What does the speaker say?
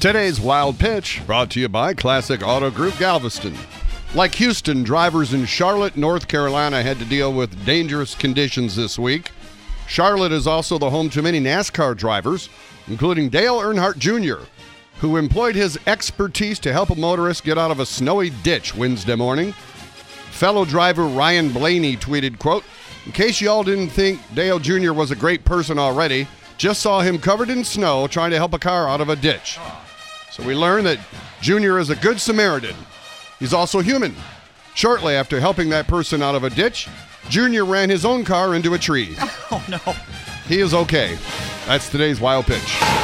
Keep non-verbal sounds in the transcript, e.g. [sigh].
Today's Wild Pitch brought to you by Classic Auto Group Galveston. Like Houston, drivers in Charlotte, North Carolina had to deal with dangerous conditions this week. Charlotte is also the home to many NASCAR drivers, including Dale Earnhardt Jr., who employed his expertise to help a motorist get out of a snowy ditch Wednesday morning. Fellow driver Ryan Blaney tweeted, quote, In case y'all didn't think Dale Jr. was a great person already, just saw him covered in snow trying to help a car out of a ditch. So we learn that Jr. is a good Samaritan. He's also human. Shortly after helping that person out of a ditch, Jr. ran his own car into a tree. [laughs] Oh no. He is okay. That's today's wild pitch.